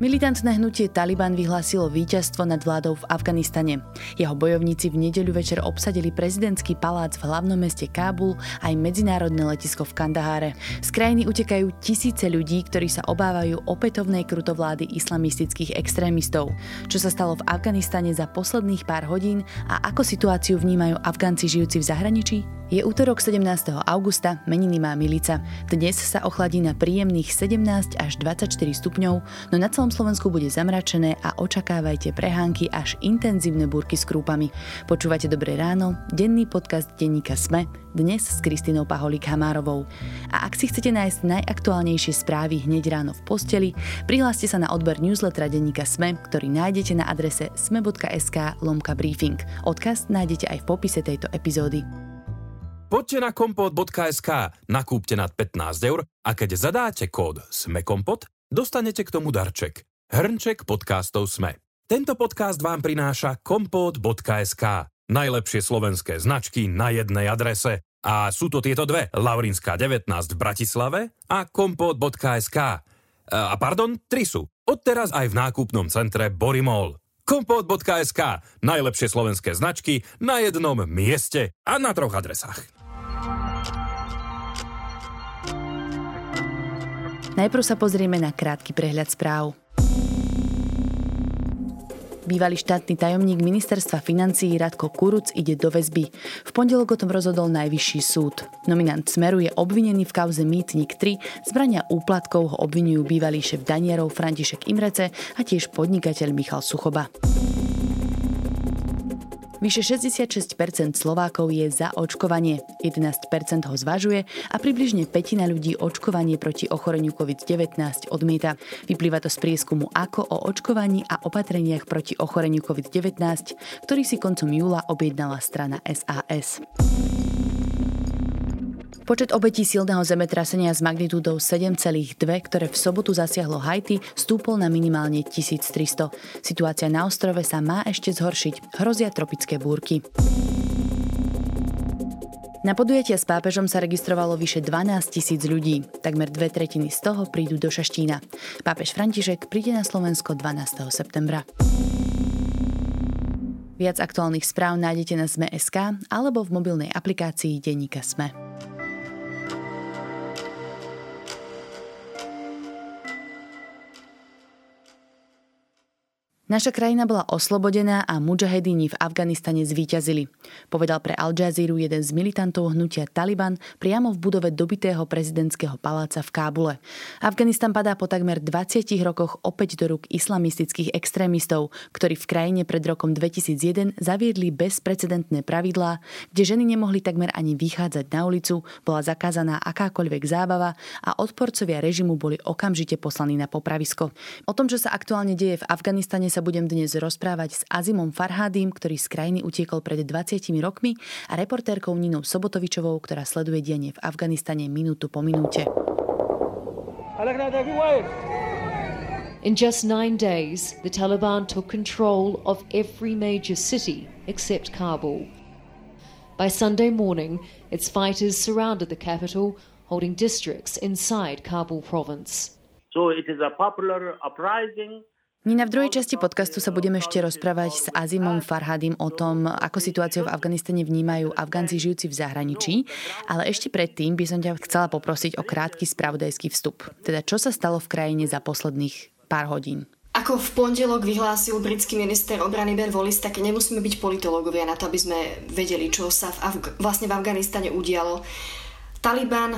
Militantné hnutie Taliban vyhlásilo víťazstvo nad vládou v Afganistane. Jeho bojovníci v nedeľu večer obsadili prezidentský palác v hlavnom meste Kábul aj medzinárodné letisko v Kandaháre. Z krajiny utekajú tisíce ľudí, ktorí sa obávajú opätovnej krutovlády islamistických extrémistov. Čo sa stalo v Afganistane za posledných pár hodín a ako situáciu vnímajú Afgánci žijúci v zahraničí? Je útorok 17. augusta, meniny má Milica. Dnes sa ochladí na príjemných 17 až 24 stupňov, no na celom Slovensku bude zamračené a očakávajte prehánky až intenzívne búrky s krúpami. Počúvate Dobré ráno, denný podcast denníka SME, dnes s Kristinou Paholík Hamárovou. A ak si chcete nájsť najaktuálnejšie správy hneď ráno v posteli, prihláste sa na odber newslettera denníka SME, ktorý nájdete na adrese sme.sk lomka briefing. Odkaz nájdete aj v popise tejto epizódy. Poďte na kompot.sk, nakúpte nad 15 eur a keď zadáte kód SMEKOMPOT, dostanete k tomu darček. Hrnček podcastov SME. Tento podcast vám prináša kompot.sk. Najlepšie slovenské značky na jednej adrese. A sú to tieto dve, Laurinská 19 v Bratislave a kompot.sk. A pardon, tri sú. Odteraz aj v nákupnom centre Borimol. Kompot.sk. Najlepšie slovenské značky na jednom mieste a na troch adresách. Najprv sa pozrieme na krátky prehľad správ. Bývalý štátny tajomník ministerstva financií Radko Kuruc ide do väzby. V pondelok o tom rozhodol najvyšší súd. Nominant Smeru je obvinený v kauze Mýtnik 3, zbrania úplatkov ho obvinujú bývalý šéf Danierov František Imrece a tiež podnikateľ Michal Suchoba. Vyše 66% Slovákov je za očkovanie, 11% ho zvažuje a približne petina ľudí očkovanie proti ochoreniu COVID-19 odmieta. Vyplýva to z prieskumu ako o očkovaní a opatreniach proti ochoreniu COVID-19, ktorý si koncom júla objednala strana SAS. Počet obetí silného zemetrasenia s magnitúdou 7,2, ktoré v sobotu zasiahlo Haiti, stúpol na minimálne 1300. Situácia na ostrove sa má ešte zhoršiť. Hrozia tropické búrky. Na podujatia s pápežom sa registrovalo vyše 12 tisíc ľudí. Takmer dve tretiny z toho prídu do Šaštína. Pápež František príde na Slovensko 12. septembra. Viac aktuálnych správ nájdete na Sme.sk alebo v mobilnej aplikácii Denníka Sme. Naša krajina bola oslobodená a mujahedíni v Afganistane zvíťazili, povedal pre Al Jazeera jeden z militantov hnutia Taliban priamo v budove dobitého prezidentského paláca v Kábule. Afganistan padá po takmer 20 rokoch opäť do rúk islamistických extrémistov, ktorí v krajine pred rokom 2001 zaviedli bezprecedentné pravidlá, kde ženy nemohli takmer ani vychádzať na ulicu, bola zakázaná akákoľvek zábava a odporcovia režimu boli okamžite poslaní na popravisko. O tom, čo sa aktuálne deje v Afganistane, sa sa budem dnes rozprávať s Azimom Farhádym, ktorý z krajiny utiekol pred 20 rokmi a reportérkou Ninou Sobotovičovou, ktorá sleduje dianie v Afganistane minútu po minúte. In just nine days, the Taliban took control of every major city except Kabul. By Sunday morning, its fighters surrounded the capital, holding districts inside Kabul province. So it is a popular uprising Nina, v druhej časti podcastu sa budeme ešte rozprávať s Azimom Farhadím o tom, ako situáciu v Afganistane vnímajú Afgánci žijúci v zahraničí, ale ešte predtým by som ťa chcela poprosiť o krátky spravodajský vstup. Teda čo sa stalo v krajine za posledných pár hodín? Ako v pondelok vyhlásil britský minister obrany Ben Wallis, tak nemusíme byť politológovia na to, aby sme vedeli, čo sa v Afg- vlastne v Afganistane udialo. Taliban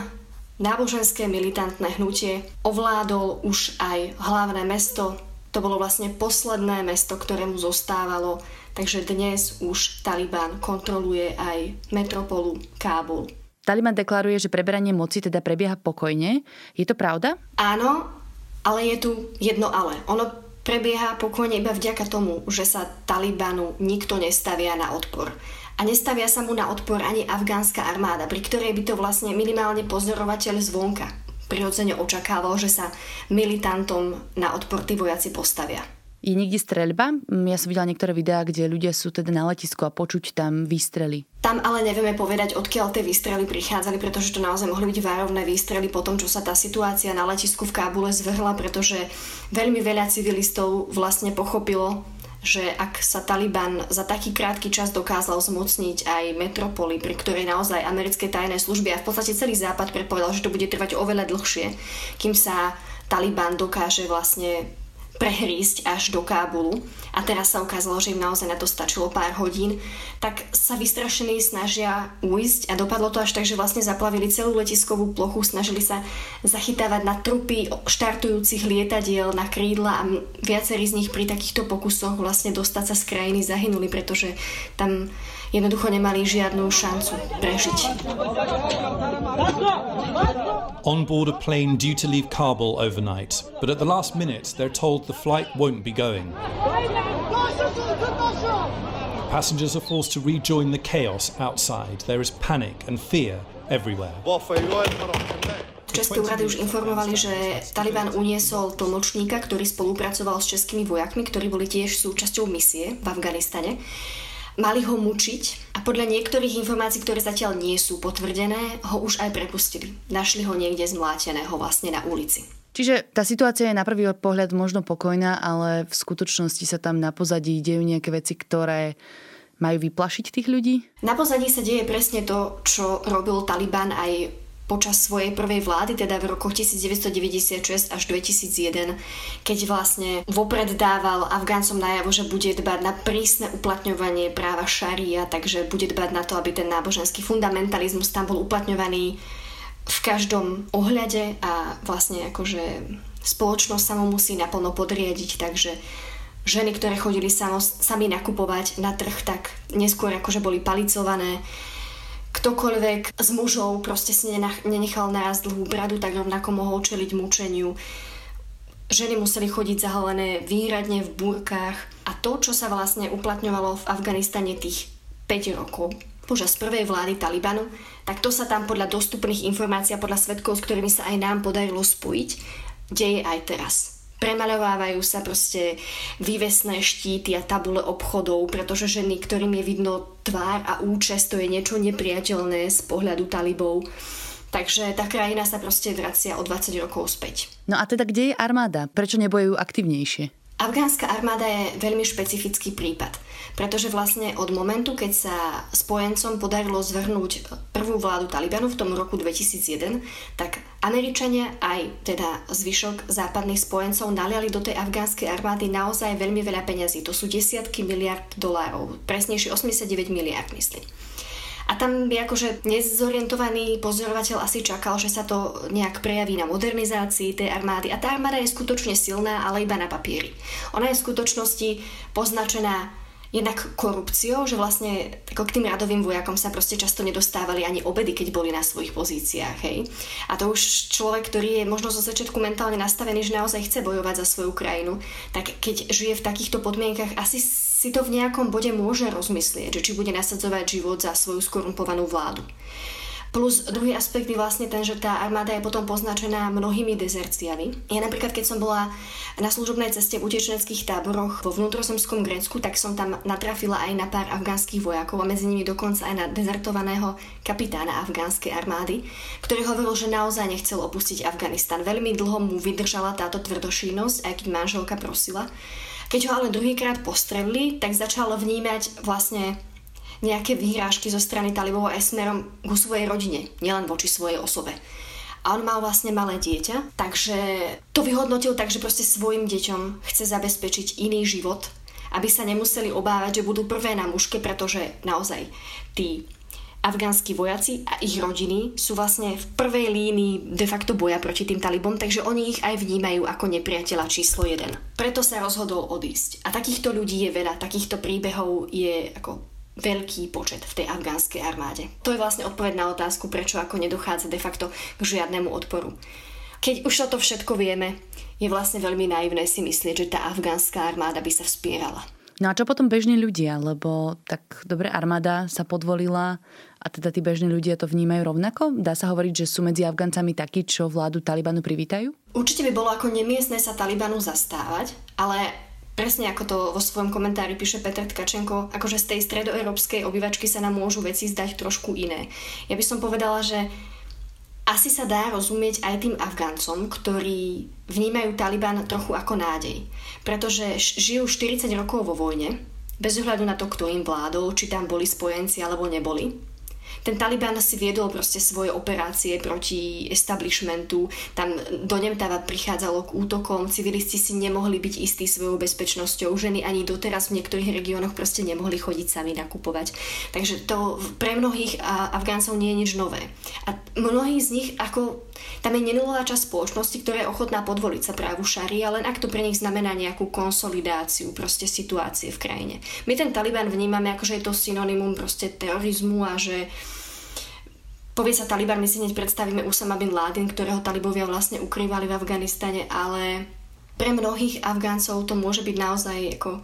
náboženské militantné hnutie ovládol už aj hlavné mesto to bolo vlastne posledné mesto, ktoré mu zostávalo, takže dnes už Taliban kontroluje aj metropolu Kábul. Taliban deklaruje, že preberanie moci teda prebieha pokojne. Je to pravda? Áno, ale je tu jedno ale. Ono prebieha pokojne iba vďaka tomu, že sa Talibanu nikto nestavia na odpor. A nestavia sa mu na odpor ani afgánska armáda, pri ktorej by to vlastne minimálne pozorovateľ zvonka prirodzene očakával, že sa militantom na odpor tí vojaci postavia. Je niekde streľba? Mm, ja som videla niektoré videá, kde ľudia sú teda na letisku a počuť tam výstrely. Tam ale nevieme povedať, odkiaľ tie výstrely prichádzali, pretože to naozaj mohli byť várovné výstrely po tom, čo sa tá situácia na letisku v Kábule zvrhla, pretože veľmi veľa civilistov vlastne pochopilo, že ak sa Taliban za taký krátky čas dokázal zmocniť aj metropoly, pri ktorej naozaj americké tajné služby a v podstate celý západ predpovedal, že to bude trvať oveľa dlhšie, kým sa Taliban dokáže vlastne prehrísť až do Kábulu. A teraz sa ukázalo, že im naozaj na to stačilo pár hodín, tak sa vystrašení snažia ujsť a dopadlo to až tak, že vlastne zaplavili celú letiskovú plochu, snažili sa zachytávať na trupy štartujúcich lietadiel na krídla a viacerí z nich pri takýchto pokusoch vlastne dostať sa z krajiny zahynuli, pretože tam jednoducho nemali žiadnu šancu prežiť. On board a plane due to leave Kabul overnight, but at the last minute they're told the flight won't be going. Passengers are forced to rejoin the chaos outside. There is panic and fear everywhere. České úrady už informovali, že Taliban uniesol tlmočníka, ktorý spolupracoval s českými vojakmi, ktorí boli tiež súčasťou misie v Afganistane mali ho mučiť a podľa niektorých informácií, ktoré zatiaľ nie sú potvrdené, ho už aj prepustili. Našli ho niekde zmláteného vlastne na ulici. Čiže tá situácia je na prvý pohľad možno pokojná, ale v skutočnosti sa tam na pozadí dejú nejaké veci, ktoré majú vyplašiť tých ľudí? Na pozadí sa deje presne to, čo robil Taliban aj počas svojej prvej vlády, teda v rokoch 1996 až 2001, keď vlastne vopred dával Afgáncom najavo, že bude dbať na prísne uplatňovanie práva šaria, takže bude dbať na to, aby ten náboženský fundamentalizmus tam bol uplatňovaný v každom ohľade a vlastne akože spoločnosť sa mu musí naplno podriadiť, takže ženy, ktoré chodili sami nakupovať na trh, tak neskôr akože boli palicované ktokoľvek z mužov proste si nenechal nájsť dlhú bradu, tak rovnako mohol čeliť mučeniu. Ženy museli chodiť zahalené výhradne v burkách a to, čo sa vlastne uplatňovalo v Afganistane tých 5 rokov, počas prvej vlády Talibanu, tak to sa tam podľa dostupných informácií a podľa svetkov, s ktorými sa aj nám podarilo spojiť, deje aj teraz premaľovávajú sa proste vývesné štíty a tabule obchodov, pretože ženy, ktorým je vidno tvár a účest, to je niečo nepriateľné z pohľadu talibov. Takže tá krajina sa proste vracia o 20 rokov späť. No a teda kde je armáda? Prečo nebojujú aktivnejšie? Afgánska armáda je veľmi špecifický prípad, pretože vlastne od momentu, keď sa spojencom podarilo zvrhnúť prvú vládu Talibanu v tom roku 2001, tak Američania aj teda zvyšok západných spojencov naliali do tej afgánskej armády naozaj veľmi veľa peňazí. To sú desiatky miliard dolárov, presnejšie 89 miliard myslím. A tam by akože nezorientovaný pozorovateľ asi čakal, že sa to nejak prejaví na modernizácii tej armády. A tá armáda je skutočne silná, ale iba na papieri. Ona je v skutočnosti poznačená jednak korupciou, že vlastne ako k tým radovým vojakom sa proste často nedostávali ani obedy, keď boli na svojich pozíciách. Hej. A to už človek, ktorý je možno zo začiatku mentálne nastavený, že naozaj chce bojovať za svoju krajinu, tak keď žije v takýchto podmienkach, asi si to v nejakom bode môže rozmyslieť, že či bude nasadzovať život za svoju skorumpovanú vládu. Plus druhý aspekt je vlastne ten, že tá armáda je potom poznačená mnohými dezerciami. Ja napríklad, keď som bola na služobnej ceste v utečeneckých táboroch vo vnútrozemskom Grécku, tak som tam natrafila aj na pár afgánskych vojakov a medzi nimi dokonca aj na dezertovaného kapitána afgánskej armády, ktorý hovoril, že naozaj nechcel opustiť Afganistan. Veľmi dlho mu vydržala táto tvrdošínosť, aj keď manželka prosila. Keď ho ale druhýkrát postrelili, tak začal vnímať vlastne nejaké vyhrážky zo strany talibov aj smerom ku svojej rodine, nielen voči svojej osobe. A on mal vlastne malé dieťa, takže to vyhodnotil tak, že proste svojim deťom chce zabezpečiť iný život, aby sa nemuseli obávať, že budú prvé na muške, pretože naozaj tí afgánsky vojaci a ich rodiny sú vlastne v prvej línii de facto boja proti tým talibom, takže oni ich aj vnímajú ako nepriateľa číslo 1. Preto sa rozhodol odísť. A takýchto ľudí je veľa, takýchto príbehov je ako veľký počet v tej afgánskej armáde. To je vlastne odpoveď na otázku, prečo ako nedochádza de facto k žiadnemu odporu. Keď už toto všetko vieme, je vlastne veľmi naivné si myslieť, že tá afgánska armáda by sa vspierala. No a čo potom bežní ľudia? Lebo tak dobre, armáda sa podvolila a teda tí bežní ľudia to vnímajú rovnako? Dá sa hovoriť, že sú medzi Afgancami takí, čo vládu Talibanu privítajú? Určite by bolo ako nemiestne sa Talibanu zastávať, ale presne ako to vo svojom komentári píše Petr Tkačenko, akože z tej stredoeurópskej obyvačky sa nám môžu veci zdať trošku iné. Ja by som povedala, že asi sa dá rozumieť aj tým Afgáncom, ktorí vnímajú Taliban trochu ako nádej. Pretože žijú 40 rokov vo vojne, bez ohľadu na to, kto im vládol, či tam boli spojenci alebo neboli ten Taliban si viedol proste svoje operácie proti establishmentu, tam do Nemtava prichádzalo k útokom, civilisti si nemohli byť istí svojou bezpečnosťou, ženy ani doteraz v niektorých regiónoch proste nemohli chodiť sami nakupovať. Takže to pre mnohých Afgáncov nie je nič nové. A mnohí z nich, ako tam je nenulová časť spoločnosti, ktorá je ochotná podvoliť sa právu šaria, len ak to pre nich znamená nejakú konsolidáciu proste situácie v krajine. My ten Taliban vnímame ako, že je to synonymum proste terorizmu a že Povie sa Taliban, my si hneď predstavíme Usama bin Laden, ktorého talibovia vlastne ukrývali v Afganistane, ale pre mnohých Afgáncov to môže byť naozaj ako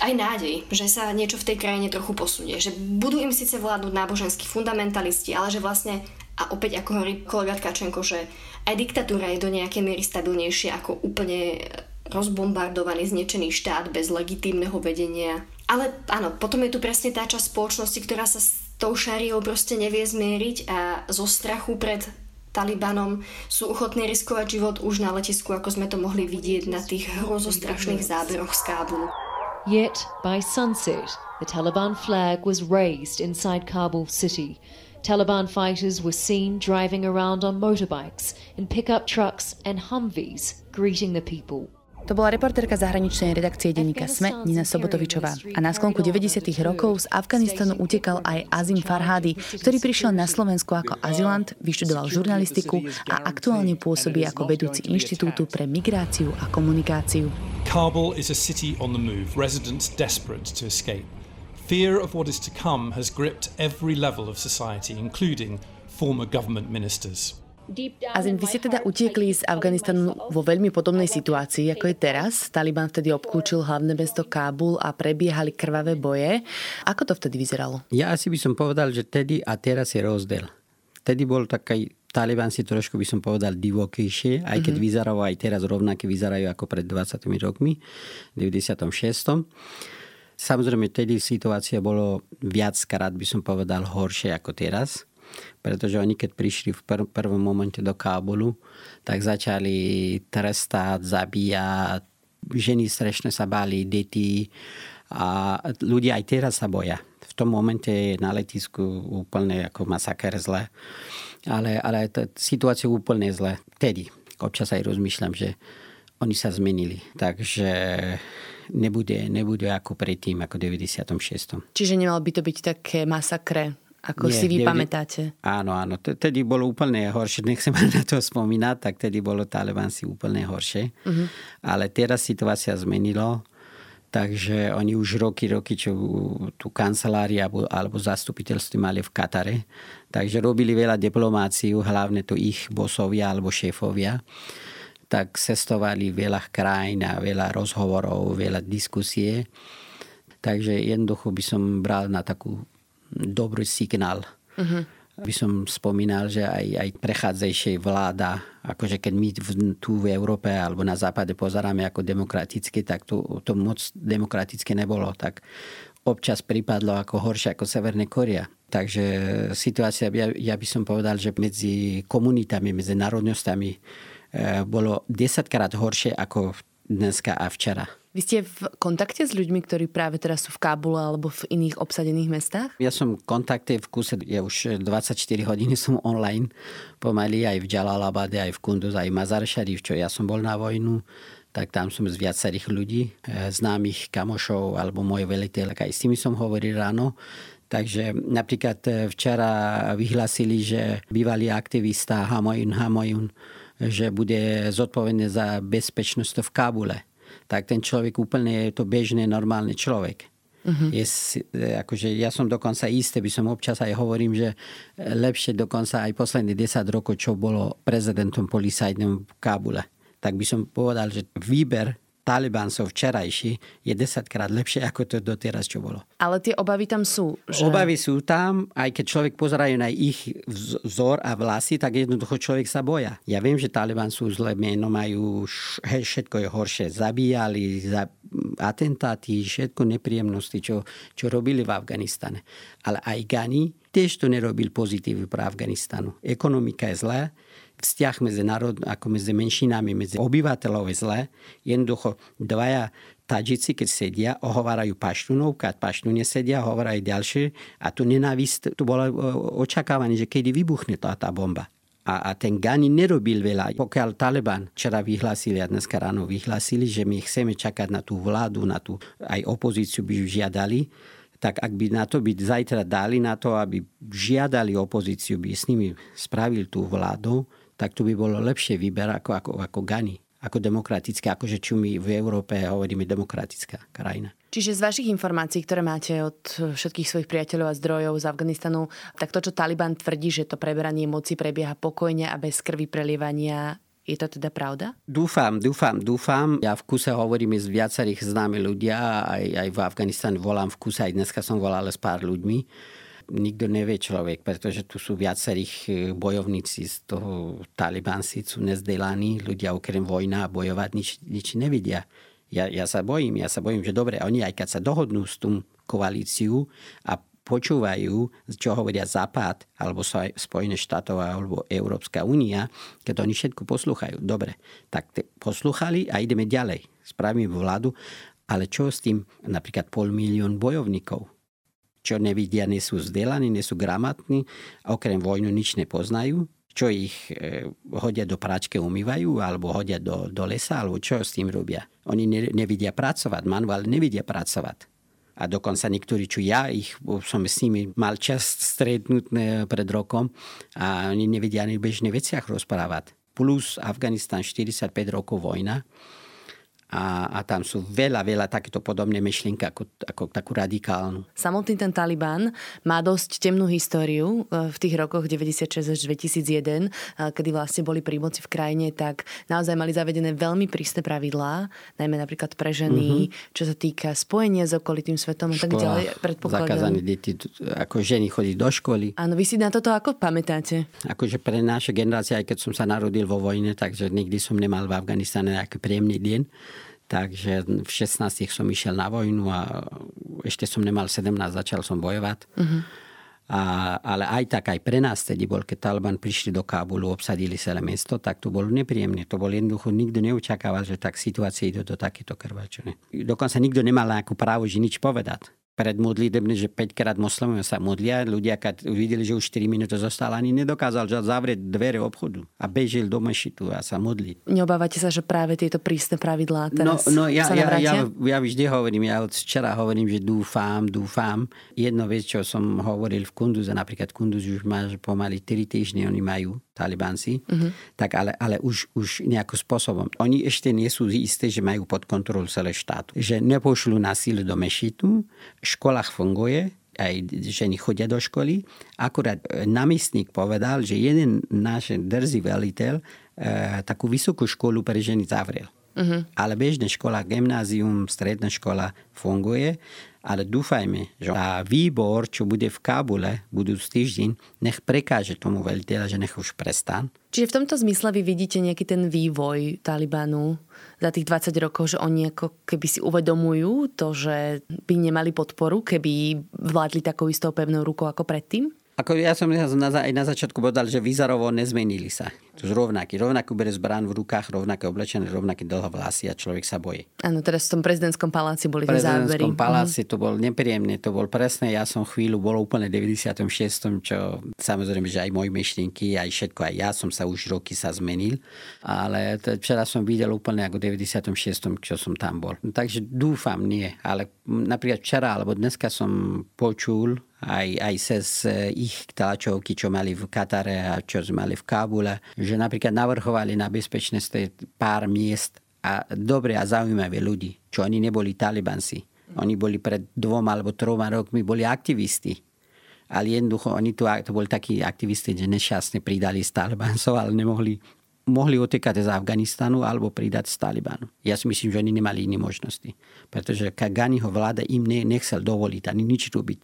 aj nádej, že sa niečo v tej krajine trochu posunie. Že budú im síce vládnuť náboženskí fundamentalisti, ale že vlastne, a opäť ako hovorí kolega Tkačenko, že aj diktatúra je do nejakej miery stabilnejšia ako úplne rozbombardovaný, zničený štát bez legitímneho vedenia. Ale áno, potom je tu presne tá časť spoločnosti, ktorá sa tou šariou proste nevie zmieriť a zo strachu pred Talibanom sú ochotní riskovať život už na letisku, ako sme to mohli vidieť na tých hrozostrašných záberoch z Kábulu. Yet, by sunset, the Taliban flag was raised inside Kabul city. Taliban fighters were seen driving around on motorbikes, in pickup trucks and Humvees, greeting the people. To bola reportérka zahraničnej redakcie denníka SME Nina Sobotovičová. A na sklonku 90. rokov z Afganistanu utekal aj Azim Farhadi, ktorý prišiel na Slovensku ako azylant, vyštudoval žurnalistiku a aktuálne pôsobí ako vedúci Inštitútu pre migráciu a komunikáciu. Kabul is a city on the move, residents desperate to escape. Fear of what is to come has gripped every level of society, including former government ministers. Azim, vy ste teda utiekli z Afganistanu vo veľmi podobnej situácii, ako je teraz. Taliban vtedy obklúčil hlavné mesto Kábul a prebiehali krvavé boje. Ako to vtedy vyzeralo? Ja asi by som povedal, že tedy a teraz je rozdiel. Vtedy bol taký Taliban si trošku by som povedal divokejšie, aj keď mm-hmm. vyzerajú aj teraz rovnaké vyzerajú ako pred 20 rokmi, v 96. Samozrejme, tedy situácia bolo viackrát, by som povedal, horšie ako teraz pretože oni keď prišli v prv, prvom momente do Kábulu, tak začali trestať, zabíjať, ženy strašne sa báli, deti a ľudia aj teraz sa boja. V tom momente je na letisku úplne ako masaker zle. Ale, ale situácia je úplne zle. Tedy občas aj rozmýšľam, že oni sa zmenili. Takže nebude, nebude ako predtým, ako v 96. Čiže nemal by to byť také masakre ako Nie, si vy 90... pamätáte. Áno, áno. Tedy bolo úplne horšie. Nechcem na to spomínať, tak tedy bolo Taliban si úplne horšie. Uh-huh. Ale teraz situácia zmenilo. Takže oni už roky, roky, čo tú kancelári alebo, alebo zastupiteľstvo mali v Katare. Takže robili veľa diplomáciu, hlavne to ich bosovia alebo šéfovia. Tak cestovali veľa krajín a veľa rozhovorov, veľa diskusie. Takže jednoducho by som bral na takú dobrý signál. Uh-huh. By som spomínal, že aj, aj prechádzajšie vláda, akože keď my v, tu v Európe alebo na západe pozeráme ako demokratické, tak to, to moc demokratické nebolo. Tak občas pripadlo ako horšie ako Severné Korea. Takže situácia, ja, ja by som povedal, že medzi komunitami, medzi národnostami e, bolo desaťkrát horšie ako dneska a včera. Vy ste v kontakte s ľuďmi, ktorí práve teraz sú v Kábule alebo v iných obsadených mestách? Ja som v kontakte v kuse, ja už 24 hodiny som online, pomaly aj v Jalalabade, aj v Kunduz, aj v Mazar Sharif, čo ja som bol na vojnu tak tam som z viacerých ľudí, e, známych kamošov alebo môj veliteľ, aj s tými som hovoril ráno. Takže napríklad e, včera vyhlasili, že bývalý aktivista Hamoyun Hamoyun, že bude zodpovedný za bezpečnosť v Kábule tak ten človek úplne je to bežný, normálny človek. Uh-huh. Je, akože ja som dokonca isté, by som občas aj hovorím, že lepšie dokonca aj posledných 10 rokov, čo bolo prezidentom policajným v Kábule. Tak by som povedal, že výber Talibáncov včerajší je desaťkrát lepšie ako to doteraz, čo bolo. Ale tie obavy tam sú. Že... Obavy sú tam, aj keď človek pozerajú na ich vzor a vlasy, tak jednoducho človek sa boja. Ja viem, že Taliban sú zlé meno, majú hej, všetko je horšie. Zabíjali, za, atentáty, všetko nepríjemnosti, čo, čo robili v Afganistane. Ale aj Gani tiež to nerobil pozitív pre Afganistanu. Ekonomika je zlá, vzťah medzi národ, ako medzi menšinami, medzi obyvateľov je zlé. Jednoducho dvaja Tadžici, keď sedia, ohovárajú paštunov, keď paštune sedia, hovorajú ďalšie. A tu nenávist, tu bolo e, očakávanie, že kedy vybuchne tá, tá bomba. A, a ten Gani nerobil veľa. Pokiaľ Taliban včera vyhlásili a dneska ráno vyhlásili, že my chceme čakať na tú vládu, na tú aj opozíciu by žiadali, tak ak by na to byť zajtra dali na to, aby žiadali opozíciu, by s nimi spravil tú vládu, tak tu by bolo lepšie výber ako, ako, ako Gani ako demokratické, akože čo my v Európe hovoríme demokratická krajina. Čiže z vašich informácií, ktoré máte od všetkých svojich priateľov a zdrojov z Afganistanu, tak to, čo Taliban tvrdí, že to preberanie moci prebieha pokojne a bez krvi prelievania, je to teda pravda? Dúfam, dúfam, dúfam. Ja v kuse hovorím s viacerých známi ľudia, aj, aj v Afganistane volám v kuse, aj dneska som volal s pár ľuďmi nikto nevie človek, pretože tu sú viacerých e, bojovníci z toho talibanci, sú nezdelaní, ľudia okrem vojna a bojovať nič, nič nevidia. Ja, ja sa bojím, ja sa bojím, že dobre, oni aj keď sa dohodnú s tú koalíciu a počúvajú, čo hovoria Západ, alebo Spojené štátov, alebo Európska únia, keď oni všetko poslúchajú. Dobre, tak poslúchali a ideme ďalej. Spravíme vládu, ale čo s tým napríklad pol milión bojovníkov? Čo nevidia, nie sú vzdelaní, nie sú gramatní, okrem vojnu nič nepoznajú, čo ich e, hodia do práčke, umývajú, alebo hodia do, do lesa, alebo čo s tým robia. Oni ne, nevidia pracovať, manuál nevidia pracovať. A dokonca niektorí, čo ja, ich, som s nimi mal čas stretnúť e, pred rokom a oni nevidia ani bežne veciach rozprávať. Plus Afganistan 45 rokov vojna a, a tam sú veľa, veľa takéto podobné myšlienky ako, ako takú radikálnu. Samotný ten Taliban má dosť temnú históriu e, v tých rokoch 96 až 2001, e, kedy vlastne boli pri moci v krajine, tak naozaj mali zavedené veľmi prísne pravidlá, najmä napríklad pre ženy, mm-hmm. čo sa týka spojenia s okolitým svetom a tak ďalej. Zakázané deti, ako ženy chodí do školy. Áno, vy si na toto ako pamätáte? Akože pre naše generácie, aj keď som sa narodil vo vojne, takže nikdy som nemal v Afganistane nejaký príjemný deň Takže v 16 som išiel na vojnu a ešte som nemal 17, začal som bojovať. Uh-huh. A, ale aj tak, aj pre nás tedy bol, keď Taliban prišli do Kábulu, obsadili celé mesto, tak to bolo nepríjemné. To bol jednoducho, nikto neočakával, že tak situácia ide do takéto krvačenie. Dokonca nikto nemal nejakú právo, že nič povedať pred modlitebne, že 5 krát moslimovia sa modlia. Ľudia, keď videli, že už 4 minúty zostala, ani nedokázal zavrieť dvere obchodu a bežil do mešitu a sa modliť. Neobávate sa, že práve tieto prísne pravidlá no, teraz no, no, ja, sa ja, ja, ja, vždy hovorím, ja od včera hovorím, že dúfam, dúfam. Jedno vec, čo som hovoril v Kunduze, napríklad Kunduz už má pomaly 3 týždne, oni majú talibanci, uh-huh. tak ale, ale už, už nejakým spôsobom. Oni ešte nie sú isté, že majú pod kontrolu celé štátu. Že nepošľú násil do mešitu, školách funguje, aj ženy chodia do školy. Akurát e, namestník povedal, že jeden náš drzý veliteľ e, takú vysokú školu pre ženy zavrel. Uh-huh. Ale bežná škola, gymnázium, stredná škola funguje ale dúfajme, že tá výbor, čo bude v Kábule budúci týždeň, nech prekáže tomu veliteľa, že nech už prestan. Čiže v tomto zmysle vy vidíte nejaký ten vývoj Talibanu za tých 20 rokov, že oni ako keby si uvedomujú to, že by nemali podporu, keby vládli takou istou pevnou rukou ako predtým? Ako ja som aj na začiatku povedal, že výzarovo nezmenili sa. To je rovnaký. Rovnako bere zbrán v rukách, rovnaké oblečené, rovnaké dlho vlasy a človek sa bojí. Áno, teraz v tom prezidentskom paláci boli tie zábery. V prezidentskom paláci to bol nepríjemné, to bol presne, ja som chvíľu bol úplne 96. čo samozrejme, že aj moje myšlienky, aj všetko, aj ja som sa už roky sa zmenil, ale včera som videl úplne ako 96. čo som tam bol. Takže dúfam, nie, ale napríklad včera alebo dneska som počul aj, aj cez eh, ich tlačovky, čo mali v Katare a čo mali v Kábule, že napríklad navrhovali na bezpečnosti pár miest a dobre a zaujímavé ľudí, čo oni neboli talibanci. Oni boli pred dvoma alebo troma rokmi boli aktivisti. Ale jednoducho oni tu, to boli takí aktivisti, že nešťastne pridali z talibancov, ale nemohli mohli utekať z Afganistanu alebo pridať z Talibanu. Ja si myslím, že oni nemali iné možnosti. Pretože Kaganiho vláda im ne, nechcel dovoliť ani nič robiť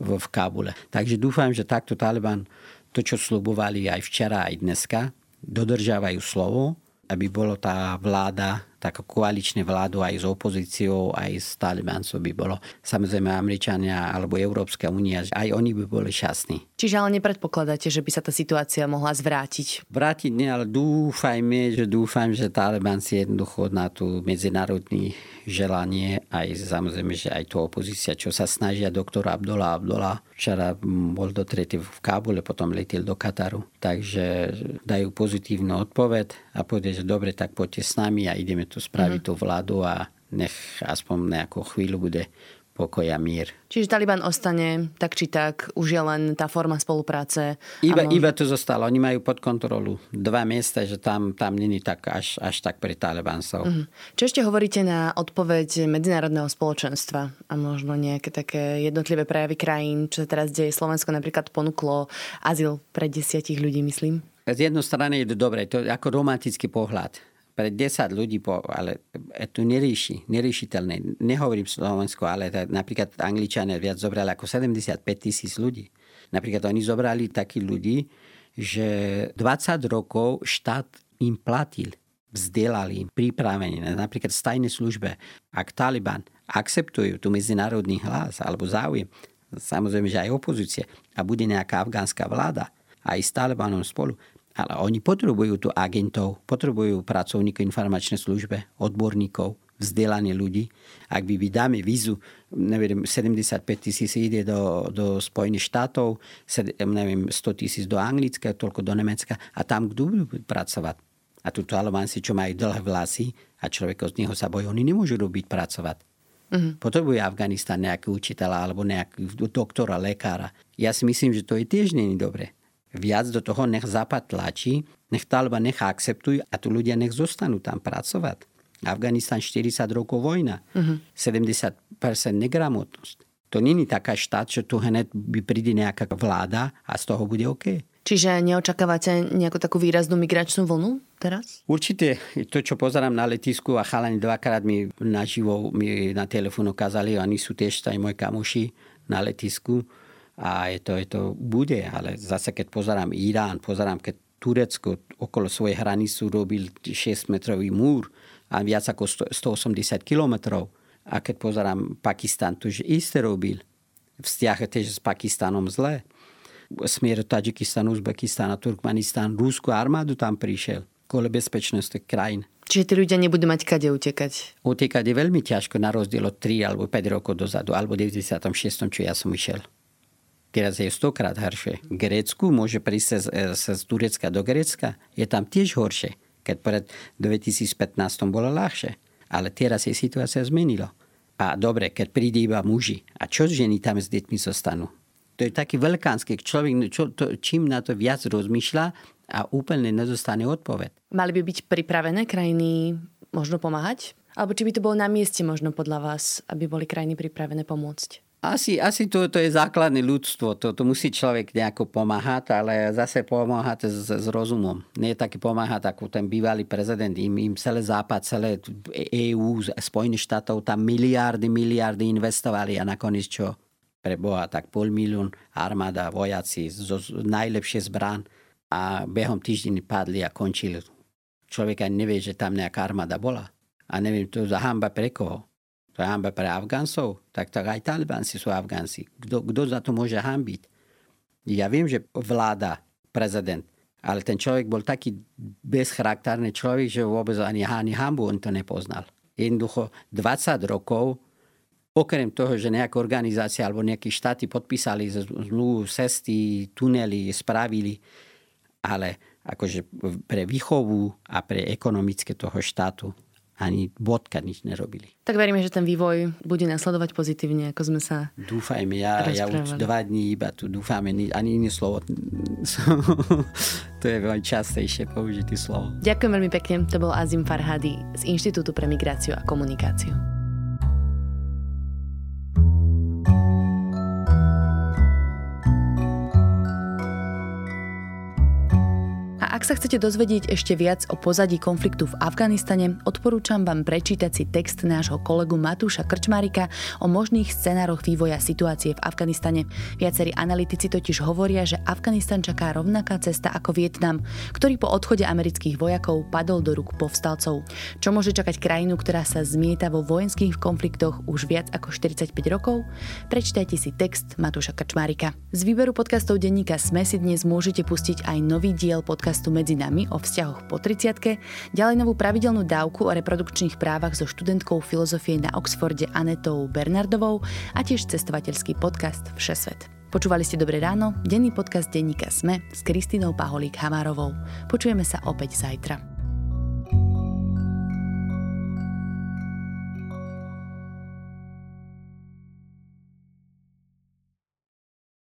v, v Kábule. Takže dúfam, že takto Taliban to, čo slubovali aj včera, aj dneska, dodržiavajú slovo, aby bolo tá vláda tak koaličné vládu aj s opozíciou, aj s Talibancov by bolo. Samozrejme Američania alebo Európska únia, aj oni by boli šťastní. Čiže ale nepredpokladáte, že by sa tá situácia mohla zvrátiť? Vrátiť nie, ale dúfajme, že dúfam, že Talibanci jednoducho na tú medzinárodný želanie, aj samozrejme, že aj tú opozícia, čo sa snažia doktor Abdullah Abdullah. Včera bol dotretý v Kábule, potom letel do Kataru. Takže dajú pozitívnu odpoveď a povedia, že dobre, tak poďte s nami a ideme tu spraviť mm. tú vládu a nech aspoň nejakú chvíľu bude pokoj a mír. Čiže Taliban ostane tak či tak, už je len tá forma spolupráce. Iba, môž... iba to zostalo. Oni majú pod kontrolu dva miesta, že tam, tam není tak až, až tak pre Talibancov. Mm-hmm. Čo ešte hovoríte na odpoveď medzinárodného spoločenstva a možno nejaké také jednotlivé prejavy krajín, čo sa teraz deje? Slovensko napríklad ponúklo azyl pre desiatich ľudí, myslím. Z jednej strany je to dobré, to je ako romantický pohľad pre 10 ľudí, po, ale to nerieši, neriešiteľné. Nehovorím Slovensko, ale tak, napríklad Angličania viac zobrali ako 75 tisíc ľudí. Napríklad oni zobrali takých ľudí, že 20 rokov štát im platil, vzdelali im, pripravení, napríklad v stajnej službe. Ak Taliban akceptujú tu medzinárodný hlas alebo záujem, samozrejme, že aj opozícia a bude nejaká afgánska vláda, aj s Talibanom spolu, ale oni potrebujú tu agentov, potrebujú pracovníkov informačnej službe, odborníkov, vzdelaní ľudí. Ak by vydáme vízu, neviem, 75 tisíc ide do, do Spojených štátov, neviem, 100 tisíc do Anglicka, toľko do Nemecka a tam kto budú pracovať? A tu Talibanci, čo majú dlhé vlasy a človek z neho sa bojí, oni nemôžu robiť pracovať. Mm-hmm. Potrebuje Afganistan nejaký učiteľa alebo nejaký doktora, lekára. Ja si myslím, že to je tiež není dobre viac do toho nech Západ tlačí, nech Taliban nech akceptujú a tu ľudia nech zostanú tam pracovať. Afganistan 40 rokov vojna, uh-huh. 70% negramotnosť. To není taká štát, že tu hned by príde nejaká vláda a z toho bude OK. Čiže neočakávate nejakú takú výraznú migračnú vlnu teraz? Určite. To, čo pozerám na letisku a chalani dvakrát mi naživo mi na telefón ukázali, oni sú tiež aj moji kamoši na letisku a je to, je to bude, ale zase keď pozerám Irán, pozerám, keď Turecko okolo svojej hranicu robil 6-metrový múr a viac ako 180 kilometrov. A keď pozerám Pakistan, to už isté robil. Vzťah tiež s Pakistanom zle. Smier Tadžikistan, Uzbekistan a Turkmenistan, Rúsku armádu tam prišiel. Kole bezpečnosti krajín. Čiže tí ľudia nebudú mať kade utekať? Utekať je veľmi ťažko na rozdiel od 3 alebo 5 rokov dozadu, alebo 96. čo ja som išiel teraz je stokrát horšie. Grécku môže prísť z, z Turecka do Grécka, je tam tiež horšie. Keď pred 2015 bolo ľahšie. Ale teraz je situácia zmenila. A dobre, keď príde iba muži. A čo ženy tam s deťmi zostanú? To je taký veľkánsky človek, čo, to, čím na to viac rozmýšľa a úplne nedostane odpoveď. Mali by byť pripravené krajiny možno pomáhať? Alebo či by to bolo na mieste možno podľa vás, aby boli krajiny pripravené pomôcť? Asi, asi to, to je základné ľudstvo. To, to musí človek nejako pomáhať, ale zase pomáhať s, s rozumom. Nie taký pomáhať ako ten bývalý prezident. Im, im celé západ, celé EU, Spojených štátov, tam miliardy, miliardy investovali a nakoniec čo? Pre Boha, tak pol milión armáda, vojaci, zo, najlepšie zbran a behom týždeň padli a končili. Človek ani nevie, že tam nejaká armáda bola. A neviem, to za hamba pre koho hamba pre Afgáncov, tak, tak aj Talibanci sú Afgánci. Kto, za to môže hambiť? Ja viem, že vláda, prezident, ale ten človek bol taký bezcharaktárny človek, že vôbec ani, ani hambu on to nepoznal. Jednoducho 20 rokov, okrem toho, že nejaká organizácia alebo nejaké štáty podpísali zmluvu, cesty, tunely, spravili, ale akože pre výchovu a pre ekonomické toho štátu ani bodka nič nerobili. Tak veríme, že ten vývoj bude nasledovať pozitívne, ako sme sa Dúfajme, ja, ja už dva dní iba tu dúfame, ani iné slovo. to je veľmi častejšie použitý slovo. Ďakujem veľmi pekne, to bol Azim Farhadi z Inštitútu pre migráciu a komunikáciu. Ak sa chcete dozvedieť ešte viac o pozadí konfliktu v Afganistane, odporúčam vám prečítať si text nášho kolegu Matúša Krčmarika o možných scenároch vývoja situácie v Afganistane. Viacerí analytici totiž hovoria, že Afganistan čaká rovnaká cesta ako Vietnam, ktorý po odchode amerických vojakov padol do rúk povstalcov. Čo môže čakať krajinu, ktorá sa zmieta vo vojenských konfliktoch už viac ako 45 rokov? Prečítajte si text Matúša Krčmarika. Z výberu podcastov denníka Sme si dnes môžete pustiť aj nový diel pod podcastu Medzi nami o vzťahoch po 30 ďalej novú pravidelnú dávku o reprodukčných právach so študentkou filozofie na Oxforde Anetou Bernardovou a tiež cestovateľský podcast Všesvet. Počúvali ste Dobré ráno, denný podcast denníka Sme s Kristínou Paholík Hamárovou. Počujeme sa opäť zajtra.